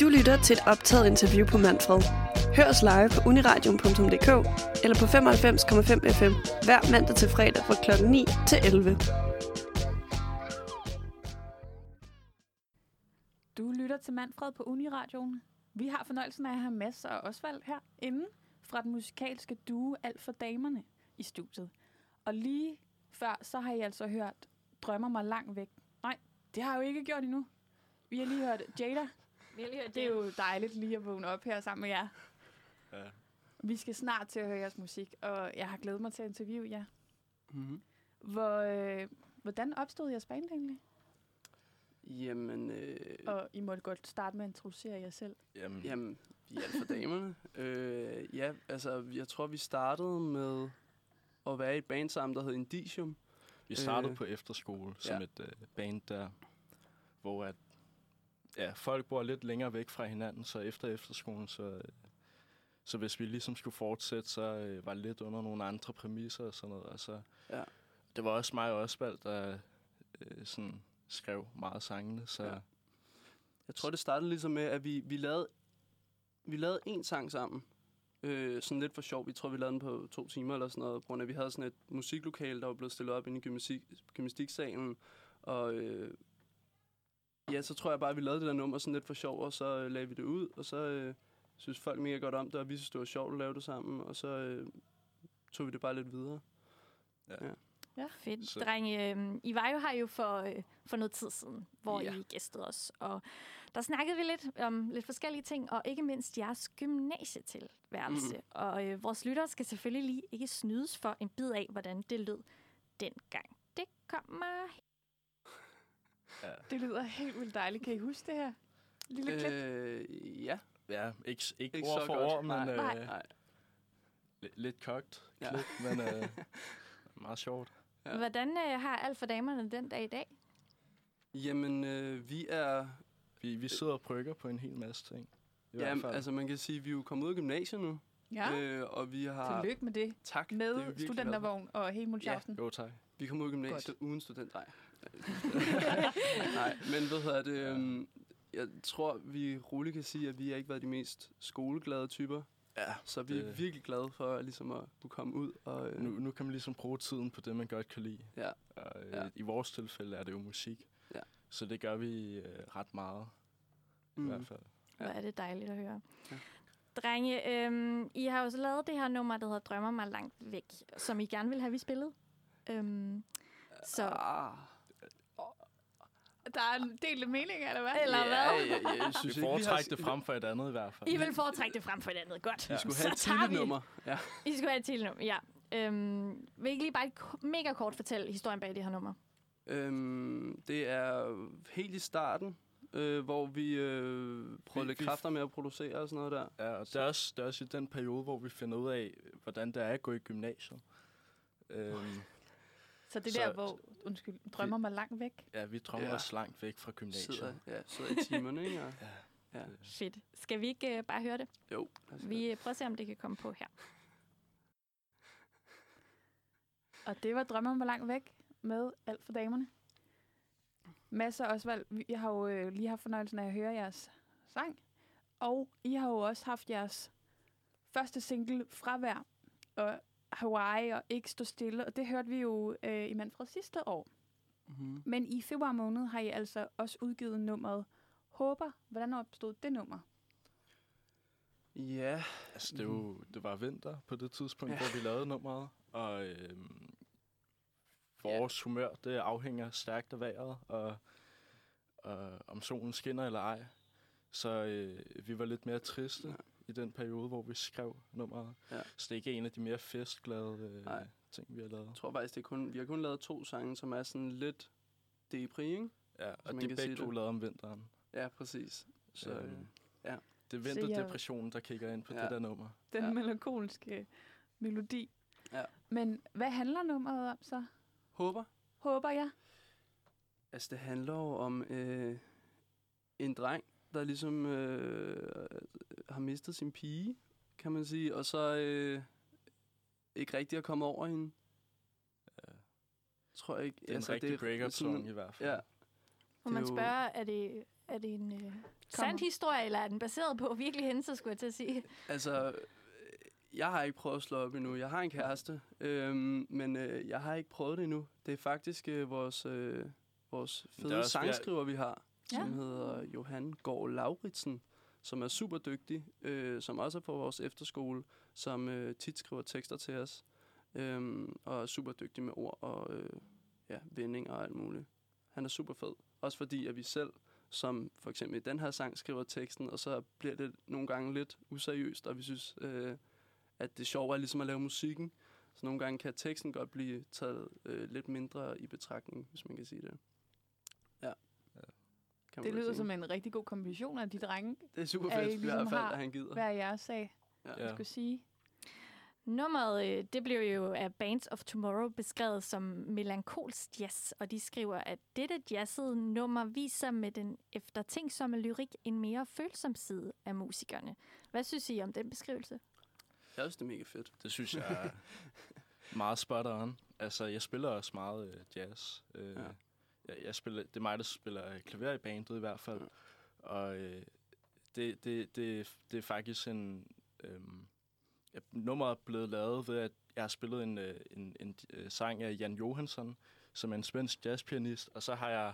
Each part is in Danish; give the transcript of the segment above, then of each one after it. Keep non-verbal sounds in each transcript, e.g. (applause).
Du lytter til et optaget interview på Manfred. Hør os live på uniradion.dk eller på 95,5 FM hver mandag til fredag fra kl. 9 til 11. Du lytter til Manfred på Uniradioen. Vi har fornøjelsen af at have Mads og Osvald herinde fra den musikalske duo Alt for Damerne i studiet. Og lige før, så har I altså hørt Drømmer mig langt væk. Nej, det har jeg jo ikke gjort endnu. Vi har lige hørt Jada. Det er jo dejligt lige at vågne op her sammen med jer. Ja. Vi skal snart til at høre jeres musik, og jeg har glædet mig til at interviewe jer. Mm-hmm. Hvor, øh, hvordan opstod jeres band egentlig? Jamen, øh, Og I måtte godt starte med at introducere jer selv. Jamen, jamen, vi er alt for damerne. (laughs) øh, ja, altså, jeg tror, vi startede med at være i et band sammen, der hed Indicium. vi startede øh, på efterskole som ja. et øh, band der, hvor at, ja, folk bor lidt længere væk fra hinanden, så efter efterskolen, så, så hvis vi ligesom skulle fortsætte, så øh, var det lidt under nogle andre præmisser og sådan noget. Altså, Ja. Det var også mig og Osvald, der øh, sådan skrev meget sangene, så Ja. ja. Jeg tror, det startede ligesom med, at vi, vi lavede vi lavede en sang sammen. Øh, sådan lidt for sjov. Vi tror, vi lavede den på to timer eller sådan noget, på grund af, at vi havde sådan et musiklokale, der var blevet stillet op inde i gymnastik, gymnastiksalen. Og øh, ja, så tror jeg bare, at vi lavede det der nummer sådan lidt for sjov, og så øh, lagde vi det ud, og så øh, synes folk mega godt om det, og vi synes, det var sjovt at lave det sammen, og så øh, tog vi det bare lidt videre. Fedt. Så- Drenge, øh, I var jo her jo for, øh, for noget tid siden, hvor Ja. I gæstede os. Og der snakkede vi lidt om lidt forskellige ting, og ikke mindst jeres gymnasietilværelse. Mm. Og øh, vores lyttere skal selvfølgelig lige ikke snydes for en bid af, hvordan det lød dengang. Det kommer ja, Det lyder helt vildt dejligt. Kan I huske det her? Lille klip. Øh, ja. ja ikke, ikke, Ikke ord så for godt. ord, men Nej. øh, Nej. Nej. li- lidt kogt Ja. klip, men øh, (laughs) meget sjovt. Ja. Hvordan øh, har alt for damerne den dag i dag? Jamen, øh, vi er Vi, vi sidder og brygger på en hel masse ting. I hvert Jamen, fald. altså man kan sige, at vi er jo kommet ud af gymnasiet nu. Ja. Øh, og vi har... Tillykke med det. Tak. det er Med virkelig for. studentervogn og hele Mulchausen. Jo, tak. Vi kom ud af gymnasiet uden student. Nej. (laughs) Nej, men hvad hedder det? Um, jeg tror, vi roligt kan sige, at vi har ikke været de mest skoleglade typer. Ja, Så vi er Det- virkelig glade for ligesom at kunne komme ud. Og, øh, nu, nu kan man ligesom bruge tiden på det, man godt kan lide. Ja. Og, øh, Ja. I vores tilfælde er det jo musik. Ja. Så det gør vi øh, ret meget, i mm, hvert fald. Hvor er det dejligt at høre. Ja. Drenge, øhm, I har jo så lavet det her nummer, der hedder Drømmer mig langt væk, som I gerne vil have, vi spillede. Øhm, så Ah, Der er en del meninger, eller hvad? Eller ja, hvad? Ja, ja, jeg Vi synes ikke, vi har... foretrækker det frem for et andet i hvert fald. I vil foretrække det frem for et andet. Godt. Vi skulle Så have et tager tidligt vi- nummer. Ja. I skulle have et tidligt nummer, ja. Øhm, vil I ikke lige bare mega kort fortælle historien bag det her nummer? Øhm, det er helt i starten, øh, hvor vi øh, prøvede Vi- lidt vi- kræfter med at producere og sådan noget der. Ja, og det er, også, det er også i den periode, hvor vi finder ud af, hvordan det er at gå i gymnasiet. Øhm, Så det er Så- der, hvor, undskyld, drømmer mig langt væk. ja, vi drømmer Ja. os langt væk fra gymnasiet. Sidder, ja, sidder i timerne, ikke? Og, (laughs) Ja. Ja. Fedt. Skal vi ikke uh, bare høre det? jo. gøre Vi øh, prøver at se, om det kan komme på her. Og det var drømmer mig langt væk med alt for damerne. Masser og Osvald, jeg har jo øh, lige haft fornøjelsen af at høre jeres sang. Og I har jo også haft jeres første single, Fravær, og Hawaii og Ikke Stå Stille. Og det hørte vi jo øh, i Manfred sidste år. Mhm. Men i februar måned har I altså også udgivet nummeret Håber. Hvordan opstod det nummer? Ja, Altså, det, er jo, det var vinter på det tidspunkt, ja. hvor vi lavede nummeret, og øhm, vores humør, det afhænger stærkt af vejret, og, og om solen skinner eller ej. Så øh, vi var lidt mere triste Ja. ja. i den periode, hvor vi skrev nummeret. Ja. Så det er ikke en af de mere festglade øh, Nej. ting, vi har lavet. jeg tror faktisk, det er kun, vi har kun lavet to sange, som er sådan lidt depri, ikke? Ja, og kan er sige begge to lavet om vinteren. Ja, præcis. Så, øh, det er vinterdepressionen, der kigger ind på Ja. ja. det der nummer. Den Ja. ja. melankolske melodi. Ja. Men hvad handler nummeret om så? Håber. Håber jeg. Altså, det handler jo om øh, en dreng, der ligesom øh, har mistet sin pige, kan man sige, og så øh, ikke rigtig er kommet over hende. Ja. Tror jeg ikke. Det er en altså, rigtig break-up song i hvert fald. Ja, er man jo- spørge, er det, Er det en øh, sand historie, eller er den baseret på virkelig hændelser, skulle jeg til at sige? Altså, jeg har ikke prøvet at slå op endnu. Jeg har en kæreste, øhm, men øh, jeg har ikke prøvet det endnu. Det er faktisk øh, vores, øh, vores er fede også- sangskriver, vi har, Ja. som hedder Johan Gård Lauritsen, som er super dygtig, øh, som også er på vores efterskole, som øh, tit skriver tekster til os, øhm, og er super dygtig med ord og øh, ja, vending og alt muligt. Han er super fed. Også fordi, at vi selv, som for eksempel i den her sang, skriver teksten, og så bliver det nogle gange lidt useriøst, og vi synes, øh, at det sjove er ligesom at lave musikken. Så nogle gange kan teksten godt blive taget øh, lidt mindre i betragtning, hvis man kan sige det. Ja. Ja. Kan Det lyder sige. som en rigtig god kombination af de drenge. Det er super er I fedt, i ligesom hvert fald, at han gider. Hvad er jeres sag, Ja. Ja. jeg skulle sige? Nummeret, øh, det blev jo af Bands of Tomorrow beskrevet som melankolsk jazz, og de skriver, at dette jazzede nummer viser med den eftertænksomme lyrik en mere følsom side af musikerne. Hvad synes I om den beskrivelse? Jeg synes, det er mega fedt. Det synes jeg er meget spot on. Altså, jeg spiller også meget øh, jazz. Øh, Ja. ja. jeg, jeg spiller, det er mig, der spiller øh, klaver i bandet i hvert fald. Og øh, det, det, det, det er faktisk en... Øh, nummeret er blevet lavet ved, at jeg har spillet en, øh, en, en øh, sang af Jan Johansson, som er en svensk jazzpianist, og så har jeg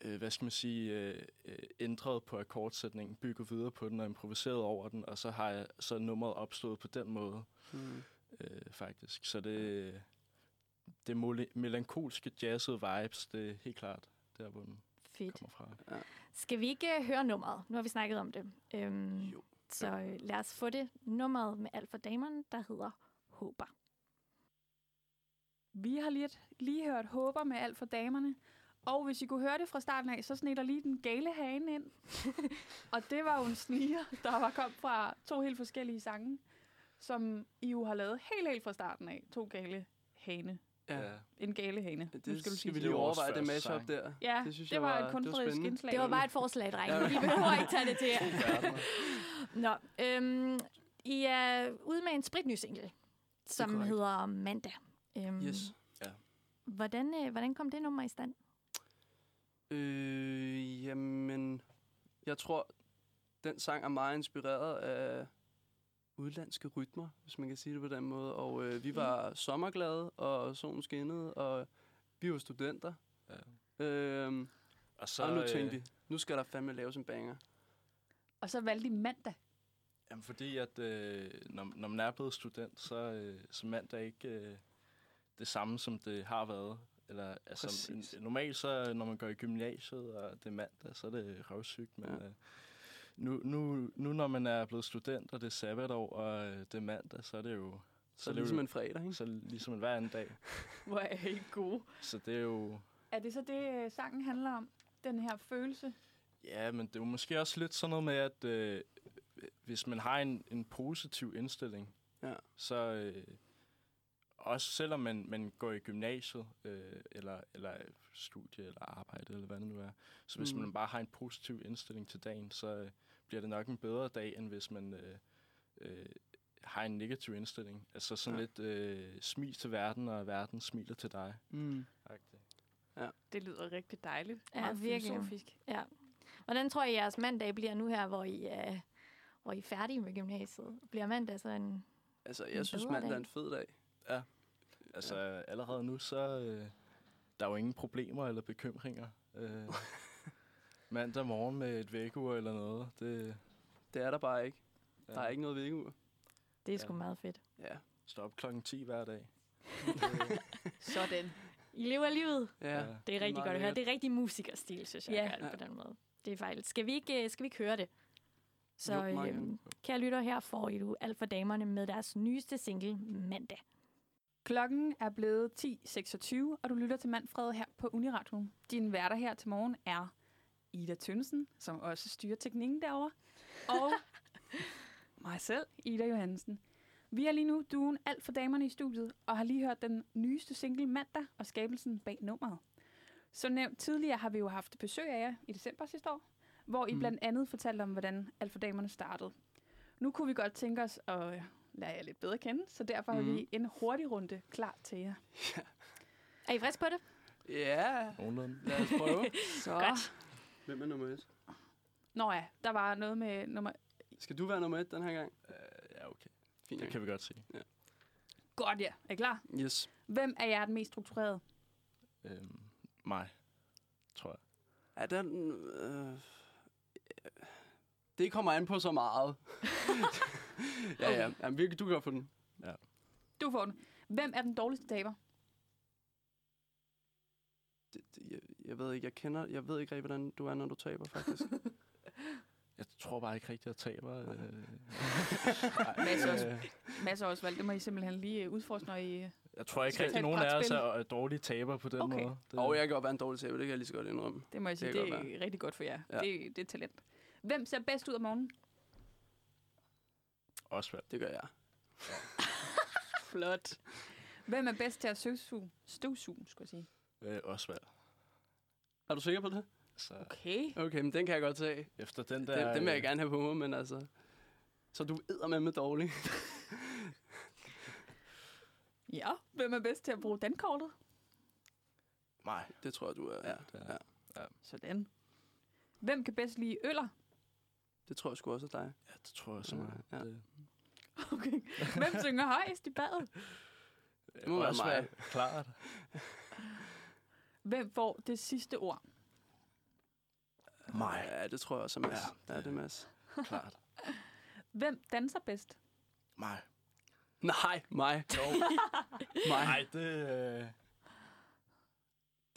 øh, hvad skal man sige, øh, øh, ændret på akkordsætningen, bygget videre på den og improviseret over den, og så har jeg så nummeret opstået på den måde, Mm. øh, faktisk. Så det, det melankolske jazzede vibes, det er helt klart der, hvor den Fedt. kommer fra. Skal vi ikke øh, høre nummeret? Nu har vi snakket om det. Øhm, Jo. Så lad os få det nummeret med alt for damerne, der hedder Håber. Vi har lige, lige hørt Håber med alt for damerne. Og hvis I kunne høre det fra starten af, så snitter lige den gale hane ind. (laughs) og det var jo en sniger, der var kom fra to helt forskellige sange, som I jo har lavet helt, helt fra starten af. To gale hane. Ja. En gale hane. Det Nu skal, du skal vi lige overveje det mashup sang. der. Ja, det synes det jeg var var- et kunstnerisk indslag. Det var bare et forslag, drenge. Ja. I behøver ikke tage det til jer. Nå, øhm, I er ude med en spritny single, som hedder Mandag. Øhm, Yes. Hvordan, øh, hvordan kom det nummer i stand? Øh, jamen, jeg tror, den sang er meget inspireret af udlandske rytmer, hvis man kan sige det på den måde. Og øh, vi var sommerglade, og solen skinnede, og vi var studenter. Ja. Øhm, Og så, og nu øh, tænkte vi, nu skal der fandme laves en banger. Og så valgte I mandag. Jamen, fordi at øh, når, når man er blevet student, så, øh, så mandag ikke øh, det samme, som det har været. Eller, altså, Præcis. normalt så, når man går i gymnasiet, og det er mandag, så er det røvsygt. Men Ja. øh, nu, nu, nu, når man er blevet student, og det er sabbatår, og øh, det er mandag, så er det jo... Så det er det ligesom jo, en fredag, ikke? så ligesom en hver anden dag. (laughs) Hvor er I gode. Så det er jo... Er det så det, øh, sangen handler om? Den her følelse? Ja, men det er jo måske også lidt sådan noget med, at øh, hvis man har en, en positiv indstilling, Ja. så øh, også selvom man, man går i gymnasiet, øh, eller, eller studie, eller arbejde, eller hvad det nu er, så hvis Mm. man bare har en positiv indstilling til dagen, så øh, bliver det nok en bedre dag, end hvis man øh, øh, har en negativ indstilling. Altså sådan Ja. lidt øh, smil til verden, og verden smiler til dig. Mm. Det lyder rigtig dejligt. Ja, Meget virkelig. filosofisk. Ja. Hvordan tror I, jeres mandag bliver nu her, hvor I er, hvor I er færdige med gymnasiet? Bliver mandag så en... Altså, En jeg synes, bedre mandag er en fed dag. Altså ja. allerede nu, så øh, der er jo ingen problemer eller bekymringer. Øh, (laughs) mandag morgen med et vækkeur eller noget, det Det er der bare ikke. ja, Der er ikke noget vækkeur. Det er sgu Ja. meget fedt. Ja. står op klokken 10 hver dag. (laughs) Sådan. I lever livet. Ja. Det er rigtig meget godt at høre. Det er rigtig musikerstil, synes jeg, Ja. gør det på den måde. Det er fejl. Skal vi ikke, øh, skal vi ikke høre det? Så Jo, øhm, kære lytter, her får I du alt for damerne med deres nyeste single, Mandag. Klokken er blevet 10.26, og du lytter til Manfred her på Uniradio. Din værter her til morgen er Ida Tønnesen, som også styrer teknikken derovre, og (laughs) mig selv, Ida Johansen. Vi er lige nu duen alt for damerne i studiet, og har lige hørt den nyeste single Mandag og skabelsen bag nummeret. Som nævnt tidligere har vi jo haft besøg af jer i december sidste år, hvor I Mm. blandt andet fortalte om, hvordan alt for damerne startede. Nu kunne vi godt tænke os at øh, lære jer lidt bedre at kende, så derfor har Mhm. vi en hurtig runde klar til jer. Er I friske på det? Ja, Nogenlunde. lad os prøve. (laughs) Så Godt. Hvem er nummer et? Nå ja, der var noget med nummer... Skal du være nummer et den her gang? Øh, ja, okay. Fint. Det kan vi godt se. Godt, ja. Er I klar? Yes. Hvem er jer den mest struktureret? Øhm, mig, tror jeg. Ja, den... Øh, det kommer an på så meget. (laughs) ja, ja. Jamen, vi- du kan få den. Du får den. Hvem er den dårligste taber? Det, det, jeg, jeg, ved ikke, jeg kender... Jeg ved ikke rigtig, hvordan du er, når du taber, faktisk. (laughs) Jeg tror bare ikke rigtigt, at jeg taber. Øh. (laughs) Mads også. Øh, Masser også valgt. Det må I simpelthen lige øh, udforske, når I... jeg tror ikke rigtig, nogen af os er dårlige taber på den Okay. måde. Det, Og jeg kan godt være en dårlig taber, det kan jeg lige så godt indrømme. Det må jeg sige, Det det, godt er rigtig godt for jer. Ja. Ja. Det, det er talent. Hvem ser bedst ud om morgenen? Osvald. Det gør jeg. (laughs) Flot. Hvem er bedst til at støvsuge? Støvsuge, skulle jeg sige. Øh, Osvald. Er du sikker på det? Så Okay. Okay, men den kan jeg godt tage. efter den Der, den, den vil jeg øh, gerne have på mig, men altså... Så du æder med med dårlig. (laughs) Ja. Hvem er bedst til at bruge dankortet? Mig. Det tror jeg, du er. Ja, det er- ja. Sådan. Hvem kan bedst lide øller? Det tror jeg sgu også er dig. Ja, det tror jeg så Ja, meget. ja. Det, Okay. Hvem synger højst i badet? Det må være mig. Klart. Hvem får det sidste ord? Mig. Ja, det tror jeg også er Mads. Ja, Ja, det- det er Mads. Klart. Hvem danser bedst? Mig. Nej, mig. Jo. (laughs) mig. Nej, det... Øh,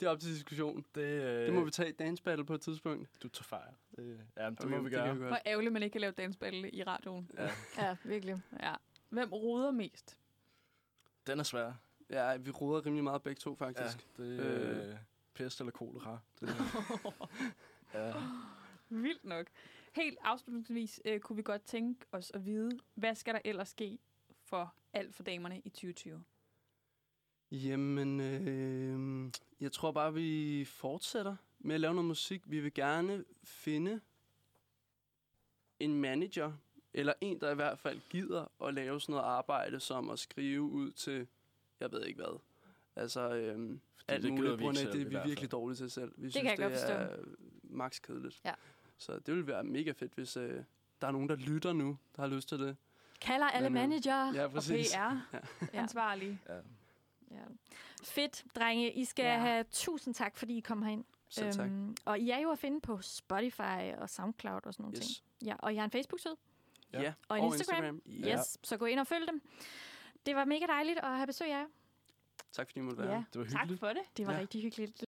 Det er op til diskussion. det, øh, Det må vi tage i dance battle på et tidspunkt. Du tager fejl. Det, ja, det Okay, må vi gøre. godt. Hvor ærgerligt, man ikke kan lave dansballe i radioen. Ja. Ja, virkelig. Ja. Hvem roder mest? Den er svær. Ja, vi roder rimelig meget begge to, faktisk. Ja, det er Øh. øh, pest eller kolera. Det, (laughs) ja. Vildt nok. Helt afslutningsvis øh, kunne vi godt tænke os at vide, hvad skal der ellers ske for alt for damerne i 2020? Jamen, øh, jeg tror bare, vi fortsætter med at lave noget musik. Vi vil gerne finde en manager, eller en, der i hvert fald gider at lave sådan noget arbejde, som at skrive ud til, jeg ved ikke hvad. Altså, øh, alt det muligt, på grund af det er vi virkelig dårlige til selv. Vi kan jeg godt det forstå. er max kedeligt. Ja. Så det vil være mega fedt, hvis øh, der er nogen, der lytter nu, der har lyst til det. Kalder alle Men, øh, manager. Ja, Og. PR, (laughs) Ja. ansvarlige. Ja. Ja. Fedt, drenge. I skal Ja. ja. have tusind tak, fordi I kom herind. Selv tak. og I er jo at finde på Spotify og Soundcloud og sådan nogle ting. Yes. Ja, og I har en Facebook-side. Ja. Ja. Og en Instagram. Ja. Yes, så gå ind og følg dem. Det var mega dejligt at have besøg af jer. Tak fordi I måtte være. Ja, Det var Tak hyggeligt. for det. det var Ja. ja. rigtig hyggeligt.